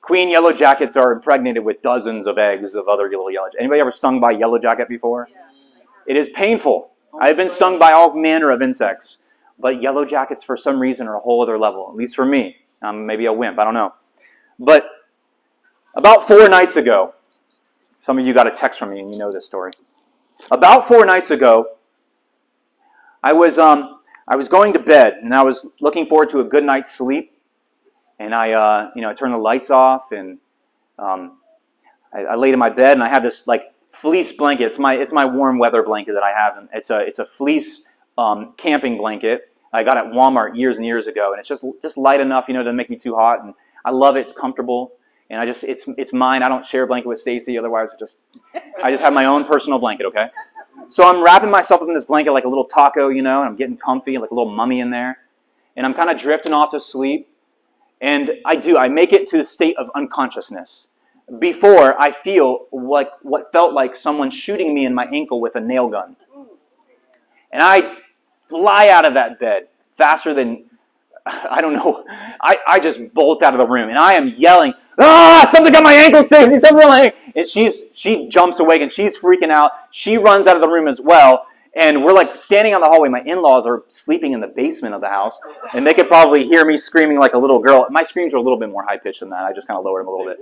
Queen yellow jackets are impregnated with dozens of eggs of other yellow yellow. Anybody ever stung by yellow jacket before? It is painful. I've been stung by all manner of insects, but yellow jackets for some reason are a whole other level. At least for me. I'm maybe a wimp. I don't know. But about four nights ago, some of you got a text from me and you know this story. About four nights ago, I was um, I was going to bed and I was looking forward to a good night's sleep, and I uh, you know I turned the lights off and um, I, I laid in my bed and I have this like fleece blanket. It's my it's my warm weather blanket that I have. It's a it's a fleece um, camping blanket I got at Walmart years and years ago, and it's just just light enough, you know, to make me too hot. And I love it. It's comfortable, and I just it's it's mine. I don't share a blanket with Stacy. Otherwise, I just I just have my own personal blanket. Okay. So I'm wrapping myself up in this blanket like a little taco, you know, and I'm getting comfy, like a little mummy in there, and I'm kind of drifting off to sleep. And I do. I make it to the state of unconsciousness before I feel like what felt like someone shooting me in my ankle with a nail gun. And I fly out of that bed faster than I don't know. I, I just bolt out of the room and I am yelling, ah, something got my ankle, Stacy, something ankle. And she's, she jumps awake and she's freaking out. She runs out of the room as well. And we're like standing on the hallway. My in-laws are sleeping in the basement of the house. And they could probably hear me screaming like a little girl. My screams were a little bit more high-pitched than that. I just kind of lowered them a little bit.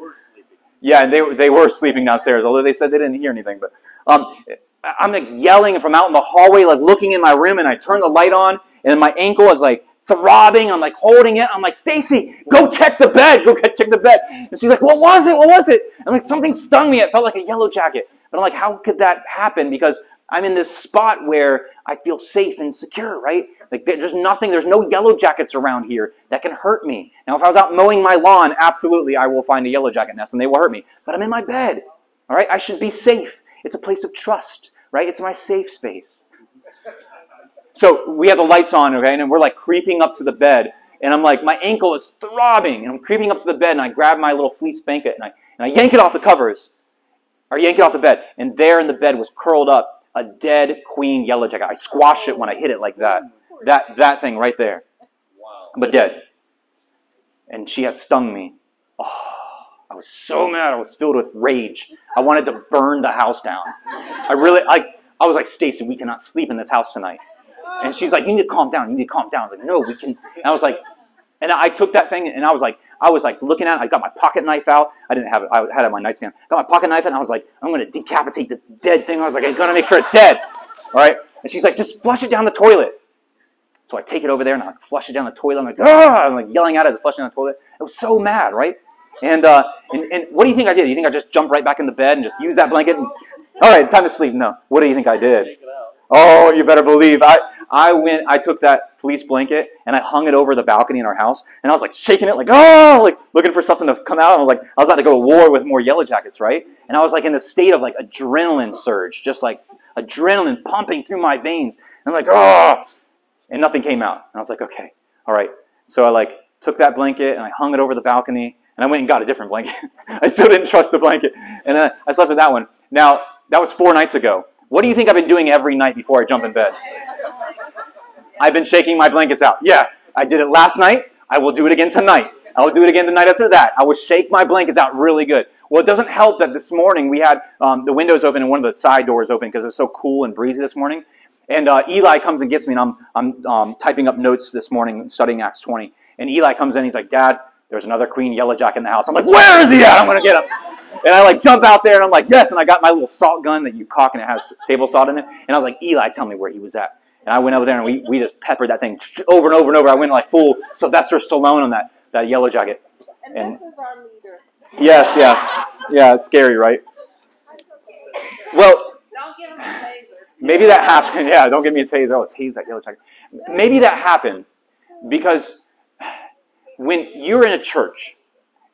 Yeah, and they, they were sleeping downstairs, although they said they didn't hear anything. But um, I'm like yelling from out in the hallway, like looking in my room, and I turn the light on, and my ankle is like throbbing. I'm like holding it. I'm like, Stacy, go check the bed. Go check the bed. And she's like, What was it? What was it? I'm like, Something stung me. It felt like a yellow jacket. But I'm like, How could that happen? Because I'm in this spot where I feel safe and secure, right? Like there's nothing, there's no yellow jackets around here that can hurt me. Now, if I was out mowing my lawn, absolutely I will find a yellow jacket nest and they will hurt me. But I'm in my bed. All right? I should be safe. It's a place of trust, right? It's my safe space. So we have the lights on, okay, and we're like creeping up to the bed, and I'm like, my ankle is throbbing, and I'm creeping up to the bed, and I grab my little fleece blanket, and I, and I yank it off the covers, or yank it off the bed, and there in the bed was curled up a dead queen yellow jacket. I squashed it when I hit it like that. That that thing right there, Wow. but dead. And she had stung me. Oh, I was so mad. I was filled with rage. I wanted to burn the house down. I really, like, I was like, Stacy, we cannot sleep in this house tonight. And she's like, you need to calm down. You need to calm down. I was like, no, we can. And I was like, and I took that thing and I was like, I was like looking at it. I got my pocket knife out. I didn't have it. I had it on my nightstand. Got my pocket knife and I was like, I'm going to decapitate this dead thing. I was like, I'm going to make sure it's dead. All right. And she's like, just flush it down the toilet. So I take it over there and I like flush it down the toilet. I'm like, ah! I'm like yelling at it as I flush it down the toilet. I was so mad, right? And, uh, and and what do you think I did? You think I just jumped right back in the bed and just used that blanket? And, all right, time to sleep. No. What do you think I did? Oh, you better believe. I, I went, I took that fleece blanket and I hung it over the balcony in our house. And I was like shaking it, like, oh, like looking for something to come out. I was like, I was about to go to war with more yellow jackets, right? And I was like in the state of like adrenaline surge, just like adrenaline pumping through my veins. And I'm like, oh, and nothing came out. And I was like, okay, all right. So I like took that blanket and I hung it over the balcony and I went and got a different blanket. I still didn't trust the blanket. And then I slept with that one. Now, that was four nights ago. What do you think I've been doing every night before I jump in bed? I've been shaking my blankets out. Yeah, I did it last night. I will do it again tonight. I will do it again the night after that. I will shake my blankets out really good. Well, it doesn't help that this morning we had um, the windows open and one of the side doors open because it was so cool and breezy this morning. And uh, Eli comes and gets me, and I'm, I'm um, typing up notes this morning, studying Acts 20. And Eli comes in, he's like, Dad, there's another Queen Yellow Jack in the house. I'm like, Where is he at? I'm going to get him. And I like jump out there, and I'm like, Yes. And I got my little salt gun that you cock, and it has table salt in it. And I was like, Eli, tell me where he was at. And I went over there, and we, we just peppered that thing over and over and over. I went like full Sylvester Stallone on that, that yellow jacket. And And- this is our leader. Yes, yeah. Yeah, it's scary, right? Well, Don't give a taser. Maybe that happened. Yeah, don't give me a taser. Oh, tase that yellow jacket. Maybe that happened because when you're in a church,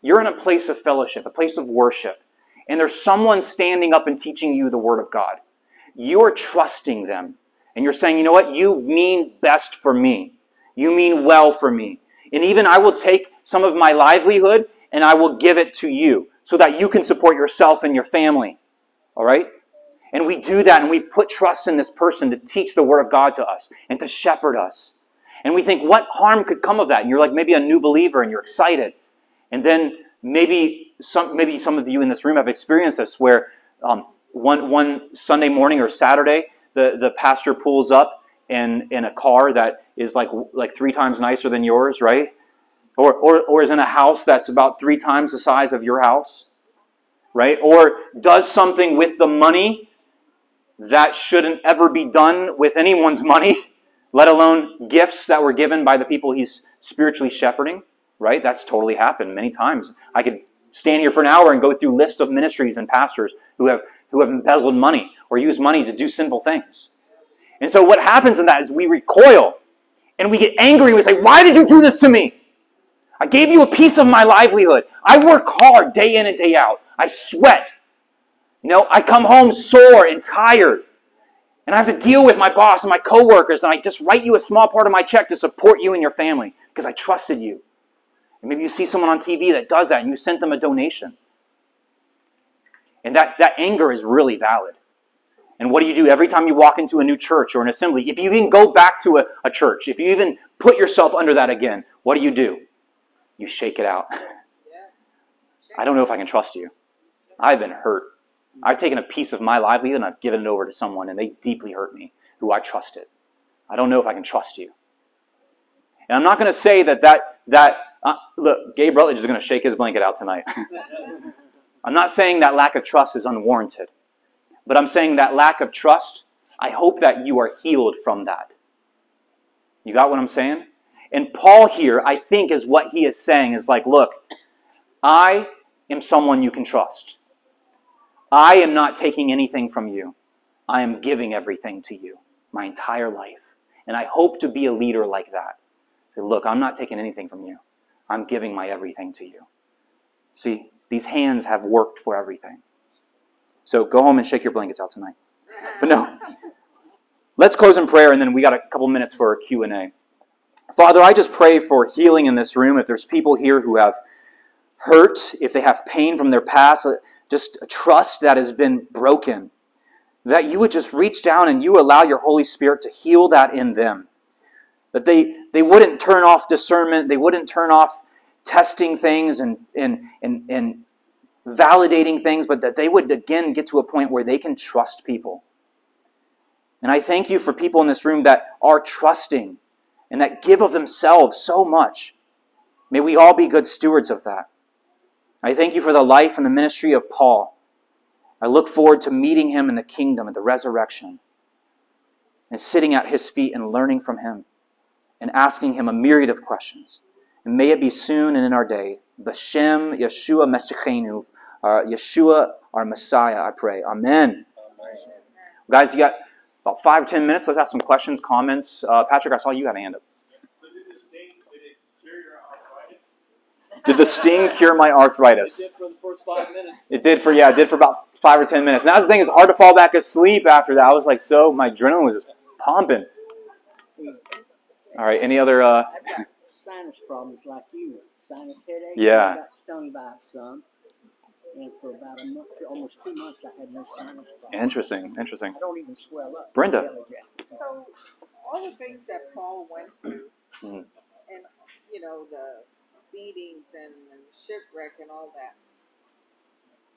you're in a place of fellowship, a place of worship, and there's someone standing up and teaching you the Word of God. You're trusting them, and you're saying, you know what? You mean best for me. You mean well for me. And even I will take some of my livelihood and I will give it to you so that you can support yourself and your family. All right? And we do that and we put trust in this person to teach the Word of God to us and to shepherd us. And we think, what harm could come of that? And you're like maybe a new believer and you're excited. And then maybe some, maybe some of you in this room have experienced this where um, one, one Sunday morning or Saturday, the, the pastor pulls up in, in a car that is like, like three times nicer than yours, right? Or, or, or is in a house that's about three times the size of your house, right? Or does something with the money that shouldn't ever be done with anyone's money, let alone gifts that were given by the people he's spiritually shepherding, right? That's totally happened many times. I could stand here for an hour and go through lists of ministries and pastors who have who have embezzled money or used money to do sinful things. And so what happens in that is we recoil and we get angry we say, Why did you do this to me? I gave you a piece of my livelihood. I work hard day in and day out. I sweat. You know, I come home sore and tired. And I have to deal with my boss and my coworkers, and I just write you a small part of my check to support you and your family because I trusted you. And maybe you see someone on TV that does that and you sent them a donation. And that, that anger is really valid. And what do you do every time you walk into a new church or an assembly? If you even go back to a, a church, if you even put yourself under that again, what do you do? You shake it out. I don't know if I can trust you. I've been hurt. I've taken a piece of my livelihood and I've given it over to someone and they deeply hurt me, who I trusted. I don't know if I can trust you. And I'm not going to say that that, that uh, look, Gabe Rutledge is going to shake his blanket out tonight. I'm not saying that lack of trust is unwarranted, but I'm saying that lack of trust, I hope that you are healed from that. You got what I'm saying? And Paul here, I think, is what he is saying is like, look, I am someone you can trust. I am not taking anything from you. I am giving everything to you, my entire life. And I hope to be a leader like that. Say, look, I'm not taking anything from you. I'm giving my everything to you. See, these hands have worked for everything. So go home and shake your blankets out tonight. But no, let's close in prayer, and then we got a couple minutes for Q and A. Father, I just pray for healing in this room. If there's people here who have hurt, if they have pain from their past, uh, just a trust that has been broken, that you would just reach down and you allow your Holy Spirit to heal that in them. That they, they wouldn't turn off discernment, they wouldn't turn off testing things and, and, and, and validating things, but that they would again get to a point where they can trust people. And I thank you for people in this room that are trusting and that give of themselves so much. May we all be good stewards of that. I thank you for the life and the ministry of Paul. I look forward to meeting him in the kingdom at the resurrection and sitting at his feet and learning from him and asking him a myriad of questions. And may it be soon and in our day. Bashem Yeshua Meshachenu, uh, Yeshua our Messiah, I pray. Amen. Guys, you got about five or ten minutes. Let's ask some questions, comments. Uh, Patrick, I saw you had a hand up. So did the sting, did it cure your arthritis? Did the sting cure my arthritis? Did for the first five minutes. It did for yeah, it did for about five or ten minutes. That's the thing; it's hard to fall back asleep after that. I was like, so my adrenaline was just pumping. All right, any other? Uh, I've got sinus problems like you, sinus headaches. Yeah. I got stung by some, and for about a month, almost two months, I had no sinus problems. interesting, interesting. I don't even swell up. Brenda. So, all the things that Paul went through, Mhm. and you know the beatings and, and shipwreck and all that,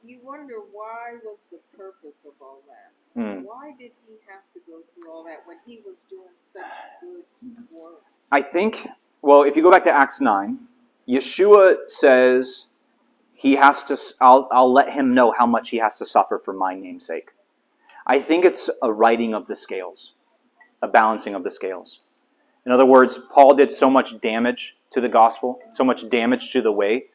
you wonder why was the purpose of all that? Hmm. Why did he have to go through all that when he was doing such good work? I think. Well, if you go back to Acts nine, Yeshua says he has to. I'll, I'll let him know how much he has to suffer for my namesake. I think it's a writing of the scales, a balancing of the scales. In other words, Paul did so much damage to the gospel, so much damage to the way,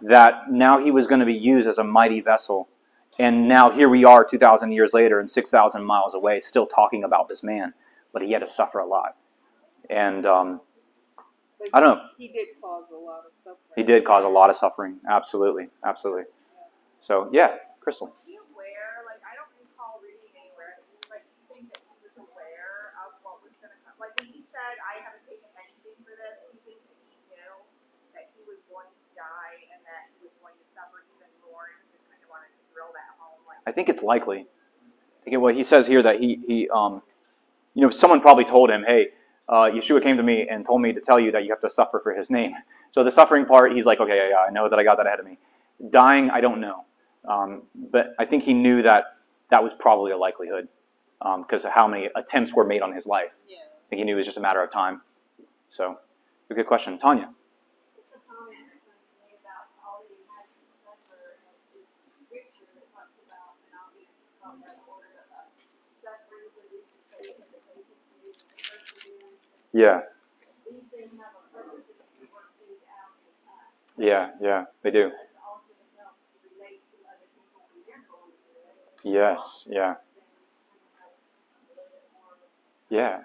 that now he was going to be used as a mighty vessel. And now here we are 2,000 years later and 6,000 miles away, still talking about this man. But he had to suffer a lot. And um, I don't know. He did cause a lot of suffering. he did cause a lot of suffering. Absolutely. Absolutely. So, yeah, Crystal. Was he aware? Like, I don't recall reading anywhere. Like, do you think that he was aware of what was going to come? Like, when he said, "I haven't taken anything for this," do you think that he knew that he was going to die and that he was going to suffer even more, and he just kind of wanted to drill that home? Like, I think it's likely. I think well, he says here that he, he um, you know, someone probably told him, hey, uh, Yeshua came to me and told me to tell you that you have to suffer for his name. So the suffering part, he's like, okay, yeah, yeah, I know that I got that ahead of me. Dying, I don't know. Um, but I think he knew that that was probably a likelihood because of how many attempts were made on his life. Yeah. I think he knew it was just a matter of time. So, a good question. Tanya. It's a comment that comes to me about all that he had to suffer and is scripture that talks about, and I'll be talking about the order of uh, suffering produces patience, and patience produces perseverance. Yeah, These things have a purpose, it's to work things out in us. yeah, yeah, they do. For us also to help relate to other people when Yeah, yeah, they do. Yes, yeah, Then we have a little bit more yeah.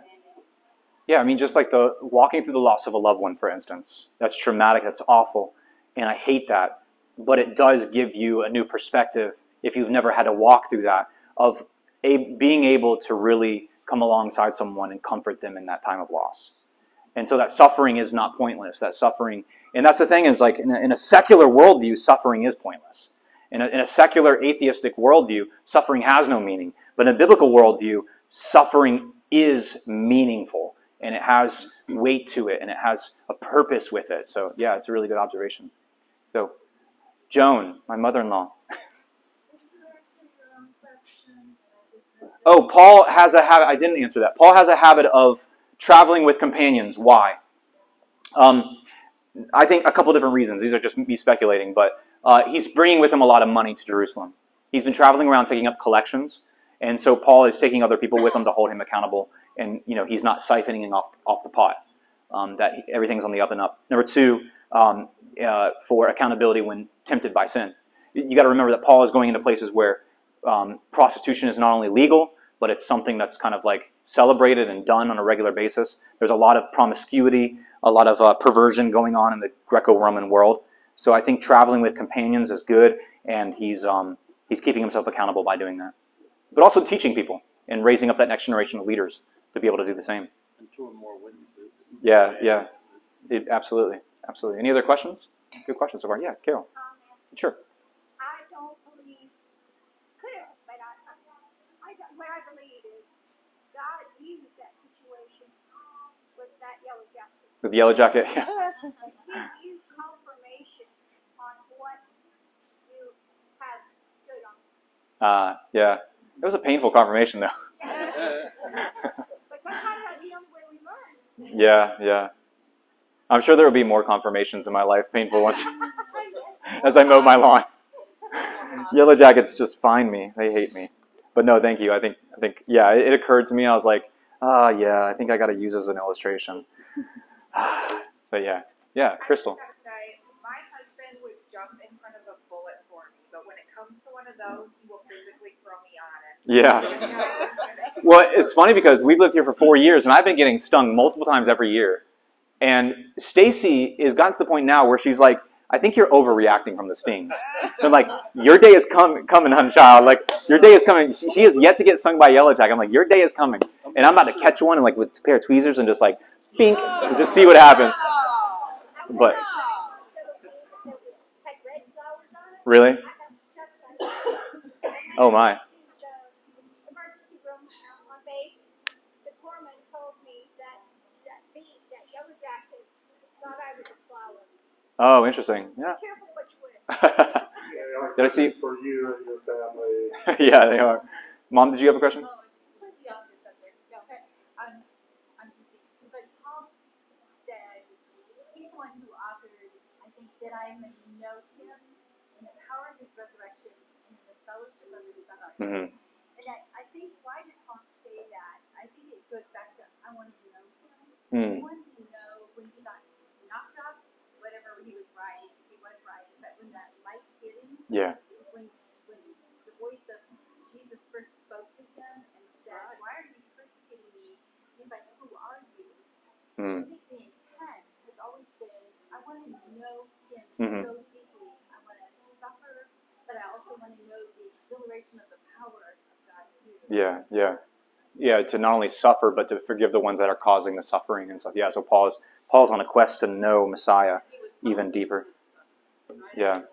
Yeah, I mean, just like the walking through the loss of a loved one, for instance. That's traumatic, that's awful, and I hate that. But it does give you a new perspective if you've never had to walk through that of a, being able to really come alongside someone and comfort them in that time of loss. And so that suffering is not pointless. That suffering, and that's the thing is like in a, in a secular worldview, suffering is pointless. In a, in a secular atheistic worldview, suffering has no meaning. But in a biblical worldview, suffering is meaningful and it has weight to it and it has a purpose with it. So, yeah, it's a really good observation. So, Joan, my mother in law. Oh, Paul has a habit. I didn't answer that. Paul has a habit of traveling with companions. Why? Um, I think a couple different reasons. These are just me speculating, but uh, he's bringing with him a lot of money to Jerusalem. He's been traveling around taking up collections, and so Paul is taking other people with him to hold him accountable, and you know he's not siphoning off off the pot. Um, that he- everything's on the up and up. Number two, um, uh, for accountability when tempted by sin. You, got to remember that Paul is going into places where um, prostitution is not only legal, but it's something that's kind of like celebrated and done on a regular basis. There's a lot of promiscuity, a lot of uh, perversion going on in the Greco-Roman world. So I think traveling with companions is good, and he's um, he's keeping himself accountable by doing that. But also teaching people. and raising up that next generation of leaders to be able to do the same. And two or more witnesses. Yeah, yeah. It, absolutely, absolutely. Any other questions? Good questions so far. Yeah, Carol. Sure. I don't believe, could have, but I, I, I, what I believe is God used that situation with that yellow jacket With the yellow jacket. Yeah. to give you confirmation on what you have stood on. Uh, yeah. It was a painful confirmation, though. But sometimes that's the only way we learn. Yeah, yeah. I'm sure there will be more confirmations in my life, painful ones, as I mow my lawn. Yellow jackets just find me. They hate me. But no, thank you. I think, I think, yeah, it, it occurred to me. I was like, ah, yeah, I think I got to use as an illustration. but yeah, yeah, Crystal. I just gotta say, my husband would jump in front of a bullet for me, but when it comes to one of those, he will physically throw me on it. Yeah. Well, it's funny because we've lived here for four years, and I've been getting stung multiple times every year. And Stacy is gotten to the point now where she's like, "I think you're overreacting from the stings." I'm like, "Your day is com- coming, hun, child. Like, your day is coming." She, has yet to get stung by yellow jacket. I'm like, "Your day is coming," and I'm about to catch one and like with a pair of tweezers and just like, bink, and just see what happens. But really, oh my, To the emergency room uh, on base, the corpsman told me that that bee, that yellow jacket, thought I was a flower. Oh interesting. Yeah. Careful what you wish. Did I see? For you and your family. yeah, they are. Mom, did you have a question? It's completely off the subject. No, but I'm, I'm busy. But Paul said, he's the one who authored, I think, that I may know him in the power of his resurrection and in the fellowship of his suffering. hmm And I, I think, why did Paul say that? I think it goes back to, I wanted to know him. Hmm. He wanted to know when he got knocked off, whatever he was riding, he was riding, but when that light hit him, Yeah. when when the voice of Jesus first spoke to him and said, "Why are you persecuting me?" He's like, "Who are you?" Hmm. I think the intent has always been, I want to know him Mhm. so deeply. I want to suffer, but I also want to know the exhilaration of the power of God too. Yeah, yeah, yeah. To not only suffer, but to forgive the ones that are causing the suffering and stuff. Yeah. So Paul's Paul's on a quest to know Messiah even deeper. Yeah.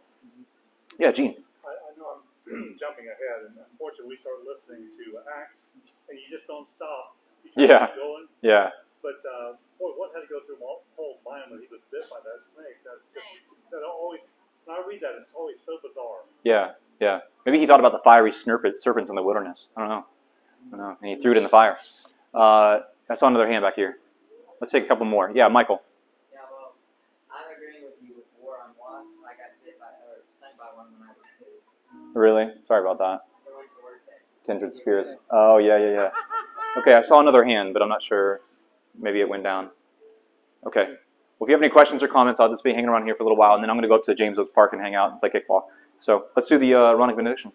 Yeah, Gene. I, I know I'm jumping ahead, and unfortunately, we started listening to Acts, and you just don't stop. You just Yeah. going. Yeah. But uh, boy, what had to go through Paul- Paul's mind when he was bit by that snake? That's just that always. When I read that, it's always so bizarre. Yeah. Yeah. Maybe he thought about the fiery serpents in the wilderness. I don't know. I don't know. And he threw it in the fire. Uh, I saw another hand back here. Let's take a couple more. Yeah, Michael. Yeah, well, I'm agreeing with you before on wasp. I got bit by or stung by one when I was two. Really? Sorry about that. So I went to work there. Kindred spirits. Oh, yeah, yeah, yeah. Okay, I saw another hand, but I'm not sure. Maybe it went down. Okay. Well, if you have any questions or comments, I'll just be hanging around here for a little while, and then I'm going to go up to James Oates Park and hang out and play kickball. So let's do the uh, Aaronic benediction.